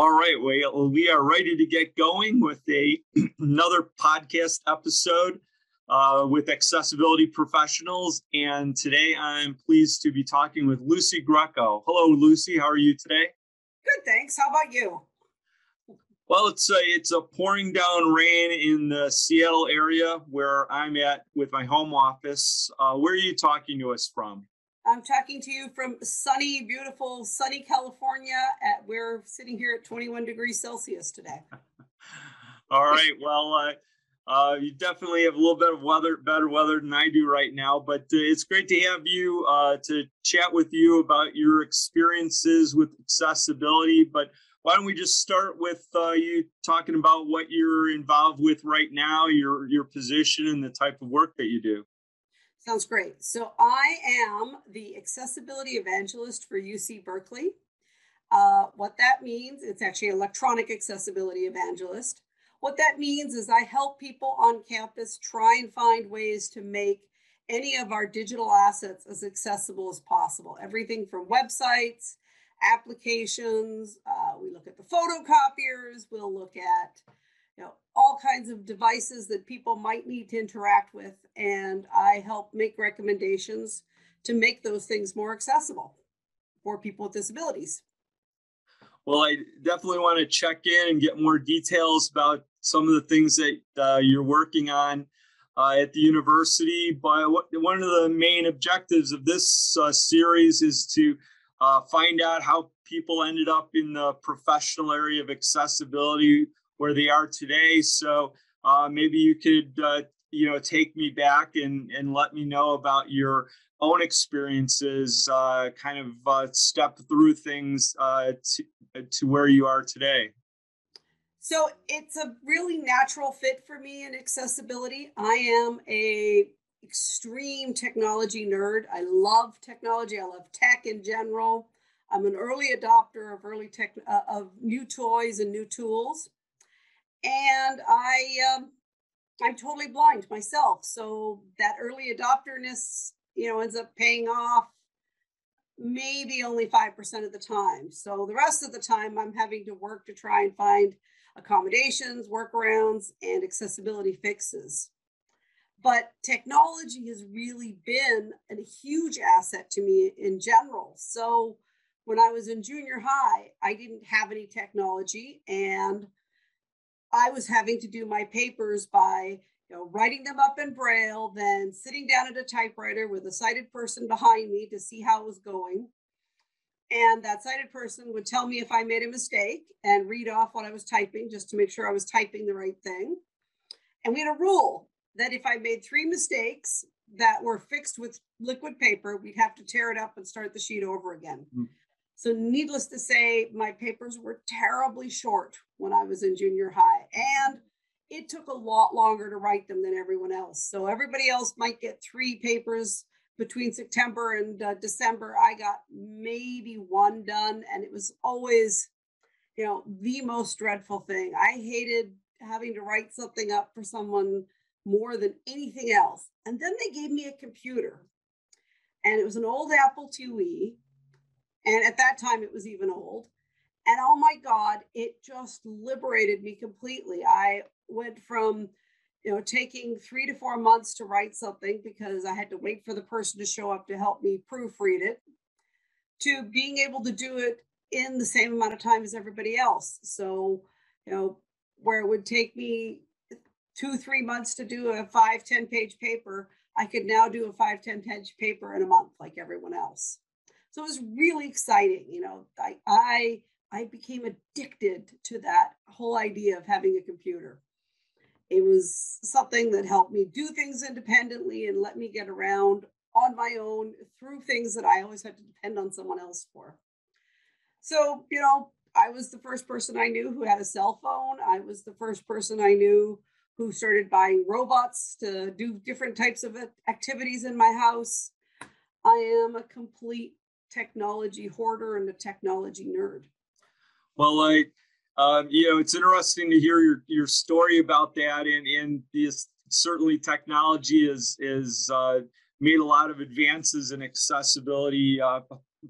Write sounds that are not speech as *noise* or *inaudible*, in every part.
All right, well, we are ready to get going with a *clears throat* another podcast episode uh, with accessibility professionals. And today I'm pleased to be talking with Lucy Greco. Hello, Lucy. How are you today? Good, thanks. How about you? Well, it's a it's a pouring down rain in the Seattle area where I'm at with my home office. Uh, where are you talking to us from? I'm talking to you from sunny, beautiful, sunny California. At we're sitting here at 21 degrees Celsius today. *laughs* All right. Well, uh, uh, you definitely have a little bit of weather, better weather than I do right now. But uh, it's great to have you uh, to chat with you about your experiences with accessibility. But why don't we just start with uh, you talking about what you're involved with right now, your your position, and the type of work that you do. Sounds great. So I am the accessibility evangelist for UC Berkeley. Uh, what that means, it's actually electronic accessibility evangelist. What that means is I help people on campus try and find ways to make any of our digital assets as accessible as possible. Everything from websites, applications, uh, we look at the photocopiers, we'll look at you know, all kinds of devices that people might need to interact with. And I help make recommendations to make those things more accessible for people with disabilities. Well, I definitely want to check in and get more details about some of the things that uh, you're working on uh, at the university. But one of the main objectives of this uh, series is to uh, find out how people ended up in the professional area of accessibility where they are today. So uh, maybe you could, uh, you know, take me back and and let me know about your own experiences, uh, kind of uh, step through things uh, to to where you are today. So it's a really natural fit for me in accessibility. I am a extreme technology nerd. I love technology. I love tech in general. I'm an early adopter of early tech uh, of new toys and new tools and I um, I'm totally blind myself. So that early adopterness, you know, ends up paying off maybe only 5% of the time. So the rest of the time I'm having to work to try and find accommodations, workarounds, and accessibility fixes. But technology has really been a huge asset to me in general. So when I was in junior high, I didn't have any technology and I was having to do my papers by you know, writing them up in braille, then sitting down at a typewriter with a sighted person behind me to see how it was going. And that sighted person would tell me if I made a mistake and read off what I was typing just to make sure I was typing the right thing. And we had a rule that if I made three mistakes that were fixed with liquid paper, we'd have to tear it up and start the sheet over again. Mm. So, needless to say, my papers were terribly short when I was in junior high. And it took a lot longer to write them than everyone else. So, everybody else might get three papers between September and uh, December. I got maybe one done, and it was always, you know, the most dreadful thing. I hated having to write something up for someone more than anything else. And then they gave me a computer, and it was an old Apple IIe and at that time, it was even old. And oh my God, it just liberated me completely. I went from, you know, taking three to four months to write something because I had to wait for the person to show up to help me proofread it, to being able to do it in the same amount of time as everybody else. So, you know, where it would take me two, three months to do a five, 10 page paper, I could now do a five, 10 page paper in a month like everyone else. So it was really exciting. You know, I I I became addicted to that whole idea of having a computer. It was something that helped me do things independently and let me get around on my own through things that I always had to depend on someone else for. So, you know, I was the first person I knew who had a cell phone. I was the first person I knew who started buying robots to do different types of activities in my house. I am a complete technology hoarder and a technology nerd. Well, I, um, you know, it's interesting to hear your your story about that, and and this certainly technology is is uh, made a lot of advances in accessibility uh,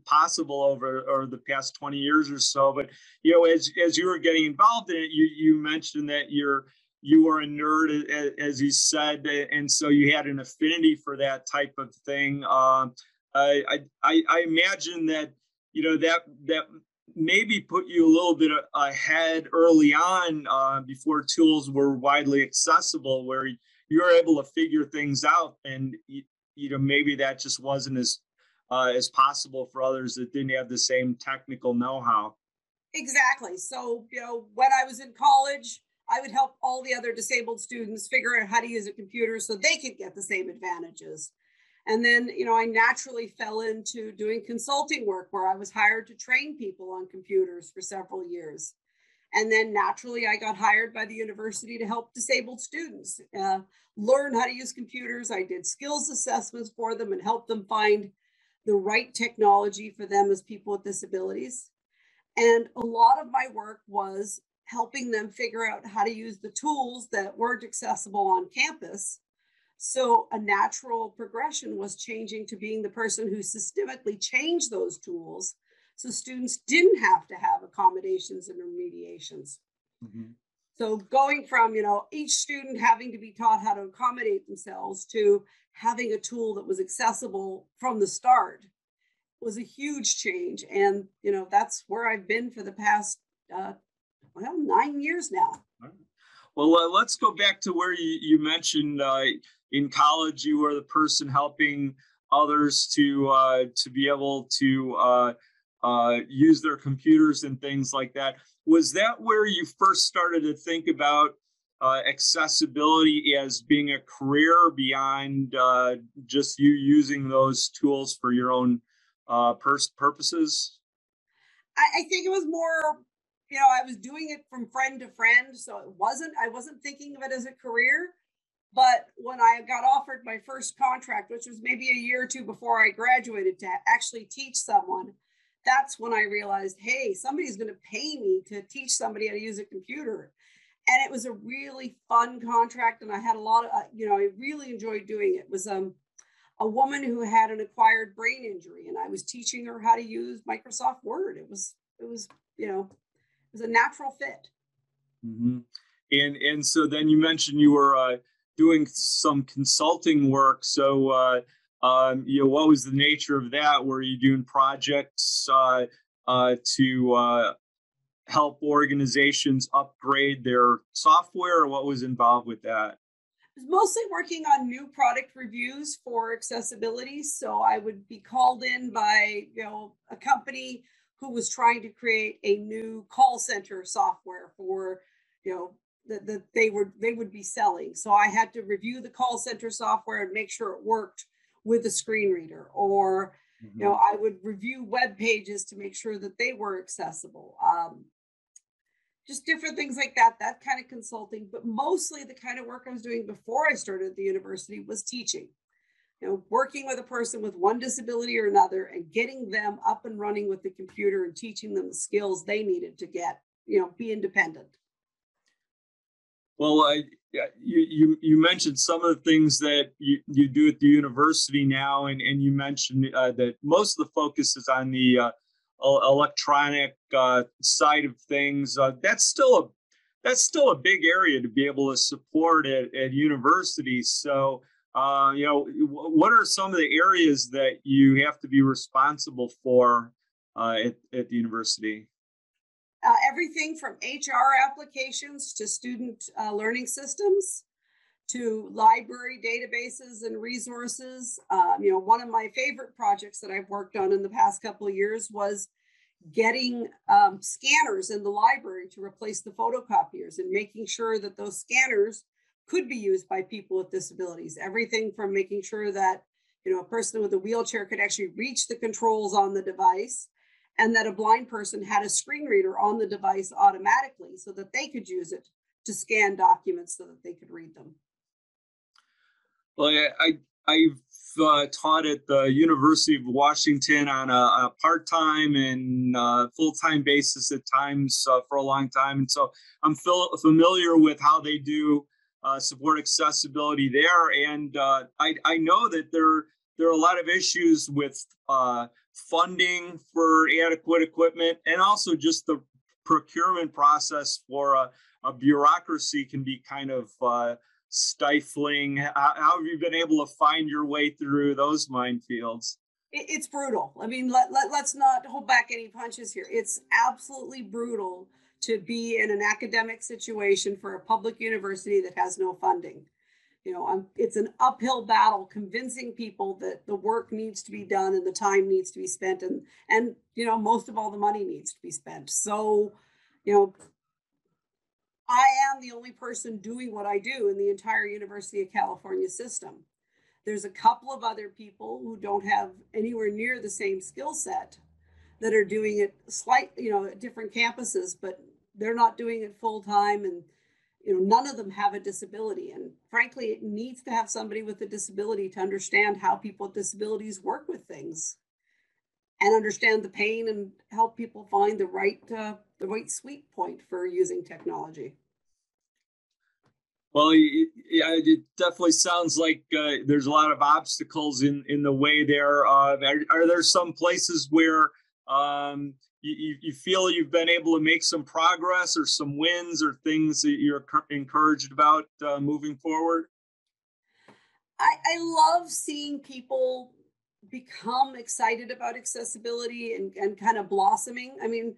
possible over, over the past 20 years or so. But you know, as as you were getting involved in it, you you mentioned that you're you were a nerd, as you said, and so you had an affinity for that type of thing. Uh, I, I I imagine that you know that that maybe put you a little bit ahead early on uh, before tools were widely accessible, where you were able to figure things out, and you know maybe that just wasn't as uh, as possible for others that didn't have the same technical know-how. Exactly. So you know when I was in college. I would help all the other disabled students figure out how to use a computer so they could get the same advantages. And then, you know, I naturally fell into doing consulting work where I was hired to train people on computers for several years. And then naturally, I got hired by the university to help disabled students uh, learn how to use computers. I did skills assessments for them and helped them find the right technology for them as people with disabilities. And a lot of my work was helping them figure out how to use the tools that weren't accessible on campus so a natural progression was changing to being the person who systemically changed those tools so students didn't have to have accommodations and remediations. Mm-hmm. So going from, you know, each student having to be taught how to accommodate themselves to having a tool that was accessible from the start was a huge change. And, you know, that's where I've been for the past, uh, well, nine years now. Well, uh, let's go back to where you, you mentioned uh, in college you were the person helping others to uh, to be able to uh, uh, use their computers and things like that. Was that where you first started to think about uh, accessibility as being a career beyond just you using those tools for your own pers- purposes? I, I think it was more you know i was doing it from friend to friend so it wasn't i wasn't thinking of it as a career but when I got offered my first contract, which was maybe a year or two before I graduated to actually teach someone, that's when I realized, hey, somebody's going to pay me to teach somebody how to use a computer. And it was a really fun contract. And I had a lot of, uh, you know, I really enjoyed doing it. it was um, a woman who had an acquired brain injury, and I was teaching her how to use Microsoft Word. It was, it was, you know, was a natural fit. Mm-hmm. And and so then you mentioned you were uh, doing some consulting work. So, uh, um, you know, what was the nature of that? Were you doing projects uh, uh, to uh, help organizations upgrade their software, or what was involved with that? I was mostly working on new product reviews for accessibility. So I would be called in by you know a company who was trying to create a new call center software for you know that, that they would they would be selling. So I had to review the call center software and make sure it worked with a screen reader or mm-hmm. you know i would review web pages to make sure that they were accessible um, just different things like that that kind of consulting but mostly the kind of work i was doing before i started the university was teaching you know working with a person with one disability or another and getting them up and running with the computer and teaching them the skills they needed to get you know be independent well, I, you, you you mentioned some of the things that you, you do at the university now, and, and you mentioned uh, that most of the focus is on the uh, electronic uh, side of things. Uh, that's still a that's still a big area to be able to support at, at universities. So, uh, you know, what are some of the areas that you have to be responsible for uh, at, at the university? uh, everything from HR applications to student uh, learning systems to library databases and resources. Um, you know, one of my favorite projects that I've worked on in the past couple of years was getting um, scanners in the library to replace the photocopiers and making sure that those scanners could be used by people with disabilities. Everything from making sure that you know a person with a wheelchair could actually reach the controls on the device and that a blind person had a screen reader on the device automatically so that they could use it to scan documents so that they could read them. Well, I, I've uh, taught at the University of Washington on a, a part-time and uh, full-time basis at times uh, for a long time, and so I'm fil- familiar with how they do uh, support accessibility there. And uh, I, I know that there there are a lot of issues with uh, funding for adequate equipment, and also just the procurement process for a, a bureaucracy can be kind of stifling? How, how, have you been able to find your way through those minefields? It's brutal. I mean, let, let, let's not hold back any punches here. It's absolutely brutal to be in an academic situation for a public university that has no funding. You know, I'm, it's an uphill battle convincing people that the work needs to be done and the time needs to be spent and and you know most of all the money needs to be spent. So, you know, I am the only person doing what I do in the entire University of California system. There's a couple of other people who don't have anywhere near the same skill set that are doing it slight, you know, at different campuses, but they're not doing it full time and you know none of them have a disability and frankly it needs to have somebody with a disability to understand how people with disabilities work with things and understand the pain and help people find the right uh, the right sweet point for using technology well, it definitely sounds like uh, there's a lot of obstacles in in the way there. Uh, are, are, there some places where um, you, you feel you've been able to make some progress, or some wins, or things that you're encouraged about uh, moving forward? I, I love seeing people become excited about accessibility and, and kind of blossoming. I mean,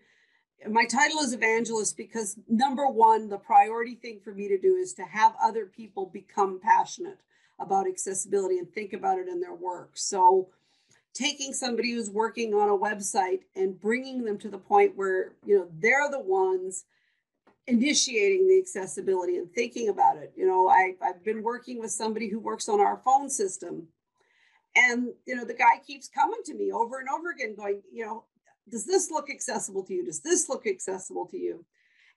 my title is evangelist because number one, the priority thing for me to do is to have other people become passionate about accessibility and think about it in their work. So, taking somebody who's working on a website and bringing them to the point where you know they're the ones initiating the accessibility and thinking about it. You know, I, I've been working with somebody who works on our phone system. And, you know, the guy keeps coming to me over and over again, going, you know, does this look accessible to you? Does this look accessible to you?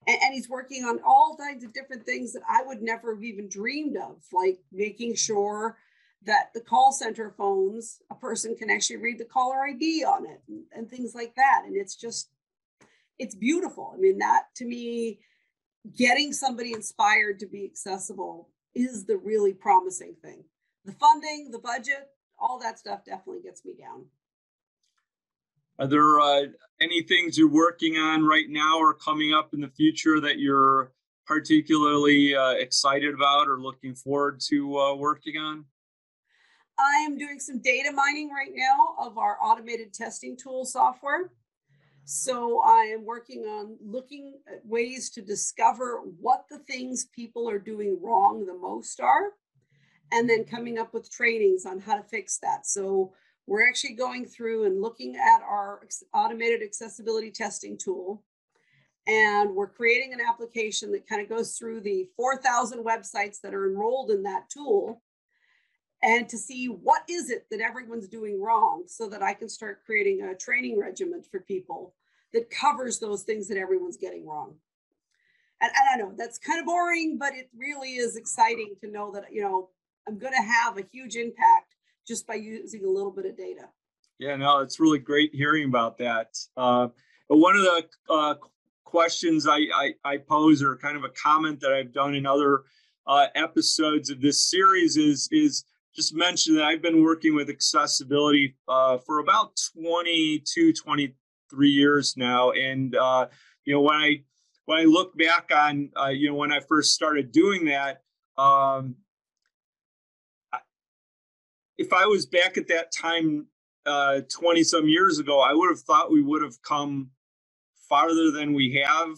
And, and, he's working on all kinds of different things that I would never have even dreamed of, like making sure that the call center phones, a person can actually read the caller ID on it and, and things like that. And it's just, it's beautiful. I mean, that to me, getting somebody inspired to be accessible is the really promising thing. The funding, the budget, all that stuff definitely gets me down. Are there uh, any things you're working on right now or coming up in the future that you're particularly uh, excited about or looking forward to uh, working on? I am doing some data mining right now of our automated testing tool software. So I am working on looking at ways to discover what the things people are doing wrong the most are, and then coming up with trainings on how to fix that. So we're actually going through and looking at our automated accessibility testing tool. And we're creating an application that kind of goes through the 4,000 websites that are enrolled in that tool and to see what is it that everyone's doing wrong so that I can start creating a training regiment for people that covers those things that everyone's getting wrong. And, I know that's kind of boring, but it really is exciting to know that, you know, I'm going to have a huge impact just by using a little bit of data. Yeah, no, it's really great hearing about that. Uh, one of the uh, questions I, I, I, pose, or kind of a comment that I've done in other uh, episodes of this series, is is just mention that I've been working with accessibility uh, for about 22, 23 years now, and uh, you know when I when I look back on uh, you know when I first started doing that. Um, if I was back at that time, uh, 20 some years ago, I would have thought we would have come farther than we have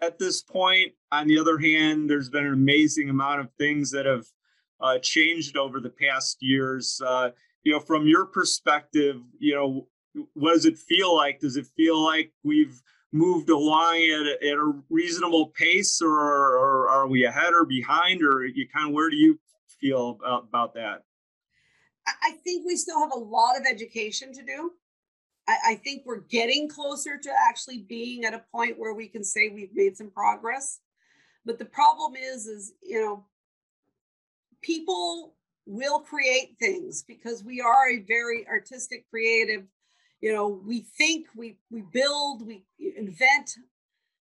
at this point. On the other hand, there's been an amazing amount of things that have uh, changed over the past years. Uh, you know, from your perspective, you know, what does it feel like? Does it feel like we've moved along at a, at a reasonable pace, or, or, are we ahead or behind, or you kind of where do you feel about, about that? I think we still have a lot of education to do. I, I think we're getting closer to actually being at a point where we can say we've made some progress. But the problem is, is you know, people will create things because we are a very artistic, creative. You know, we think, we we build, we invent.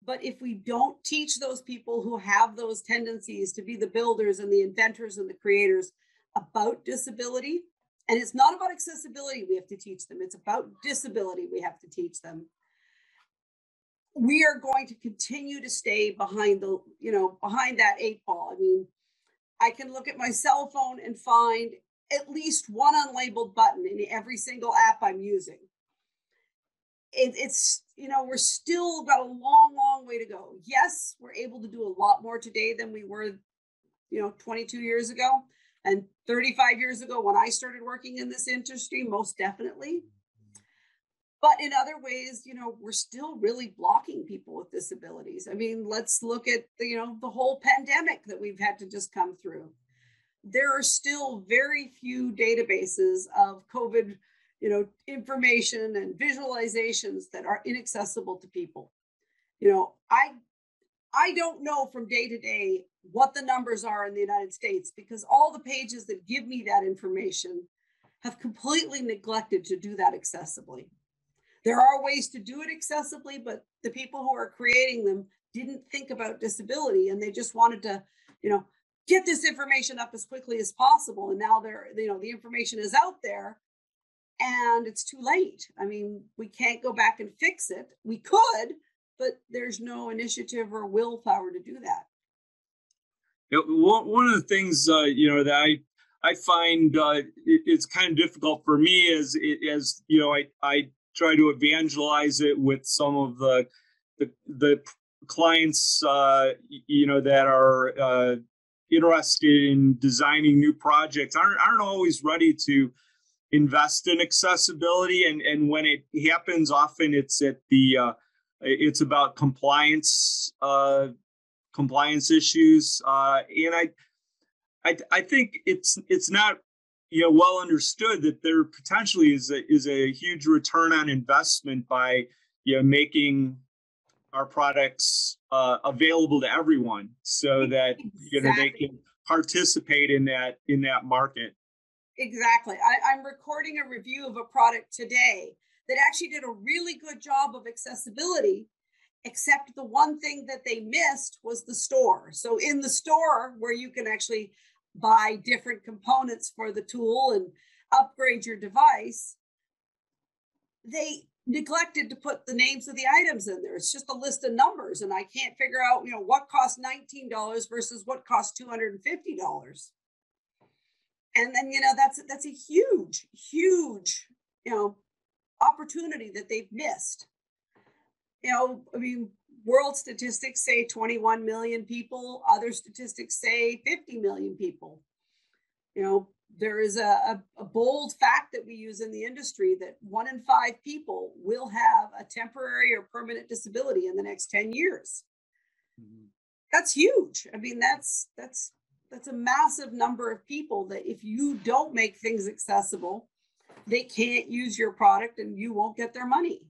But if we don't teach those people who have those tendencies to be the builders and the inventors and the creators about disability, and it's not about accessibility we have to teach them, it's about disability we have to teach them. We are going to continue to stay behind the, you know, behind that eight ball. I mean, I can look at my cell phone and find at least one unlabeled button in every single app I'm using. It, it's, you know, we're still got a long, long way to go. Yes, we're able to do a lot more today than we were, you know, 22 years ago. And 35 years ago, when I started working in this industry, most definitely. But in other ways, you know, we're still really blocking people with disabilities. I mean, let's look at the, you know, the whole pandemic that we've had to just come through. There are still very few databases of COVID, you know, information and visualizations that are inaccessible to people. You know, I I don't know from day to day what the numbers are in the United States because all the pages that give me that information have completely neglected to do that accessibly. There are ways to do it accessibly, but the people who are creating them didn't think about disability and they just wanted to, you know, get this information up as quickly as possible. And now they're, you know, the information is out there and it's too late. I mean, we can't go back and fix it. We could, but there's no initiative or willpower to do that. one of the things, uh, you know, that I I find uh, it, it's kind of difficult for me as as you know I I try to evangelize it with some of the the, the clients uh, you know that are uh, interested in designing new projects aren't aren't always ready to invest in accessibility and and when it happens often it's at the uh, it's about compliance uh, compliance issues uh, and I, I I think it's it's not you know well understood that there potentially is a, is a huge return on investment by you know making our products uh, available to everyone so that you know they can participate in that in that market. Exactly. I, i'm recording a review of a product today that actually did a really good job of accessibility except the one thing that they missed was the store. So in the store where you can actually buy different components for the tool and upgrade your device, they neglected to put the names of the items in there. It's just a list of numbers, and I can't figure out, you know, what costs $19 versus what costs $250. And then, you know, that's that's a huge, huge, you know, opportunity that they've missed. You know, I mean, world statistics say 21 million people, other statistics say 50 million people. You know, there is a, a, a, bold fact that we use in the industry that one in five people will have a temporary or permanent disability in the next 10 years. Mm-hmm. That's huge. I mean, that's that's that's a massive number of people that if you don't make things accessible, they can't use your product and you won't get their money.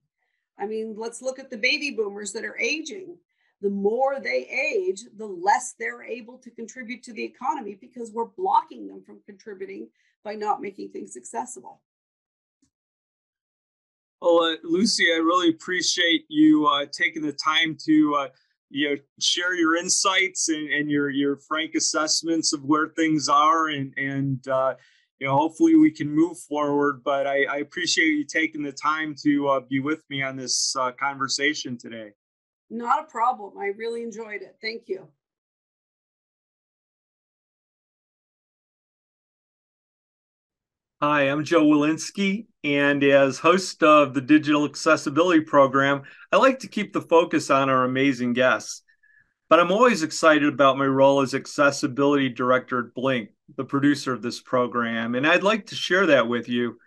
I mean, let's look at the baby boomers that are aging. The more they age, the less they're able to contribute to the economy because we're blocking them from contributing by not making things accessible. Well, uh, Lucy, I really appreciate you uh, taking the time to uh, you know share your insights and, and your your frank assessments of where things are and and uh, you know, hopefully we can move forward. But I, I appreciate you taking the time to uh, be with me on this uh, conversation today. Not a problem. I really enjoyed it. Thank you. Hi, I'm Joe Welinske, and as host of the Digital Accessibility Program, I like to keep the focus on our amazing guests. But I'm always excited about my role as Accessibility Director at Blink, the producer of this program, and I'd like to share that with you.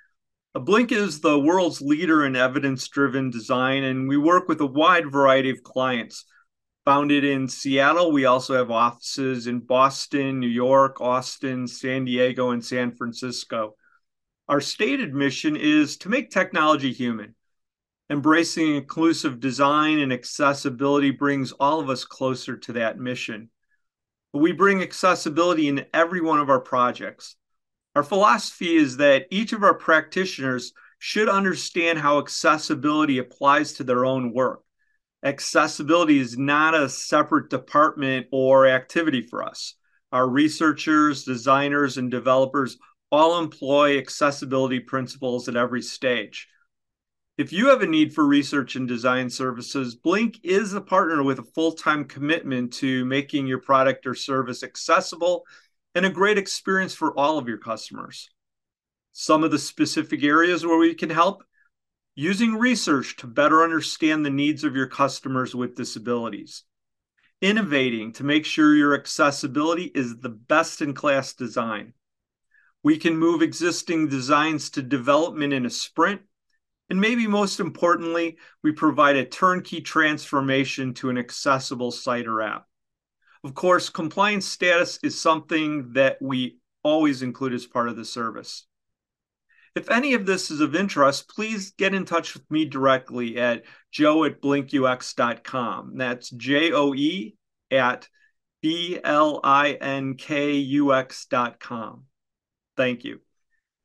Uh, Blink is the world's leader in evidence driven design, and we work with a wide variety of clients. Founded in Seattle, we also have offices in Boston, New York, Austin, San Diego, and San Francisco. Our stated mission is to make technology human Embracing inclusive design and accessibility brings all of us closer to that mission. We bring accessibility in every one of our projects. Our philosophy is that each of our practitioners should understand how accessibility applies to their own work. Accessibility is not a separate department or activity for us. Our researchers, designers, and developers all employ accessibility principles at every stage. If you have a need for research and design services, Blink is a partner with a full time commitment to making your product or service accessible and a great experience for all of your customers. Some of the specific areas where we can help using research to better understand the needs of your customers with disabilities, innovating to make sure your accessibility is the best in class design. We can move existing designs to development in a sprint and maybe most importantly, we provide a turnkey transformation to an accessible site or app. Of course, compliance status is something that we always include as part of the service. If any of this is of interest, please get in touch with me directly at joe at blinkux.com. That's J O E at B L I N K U X.com. Thank you.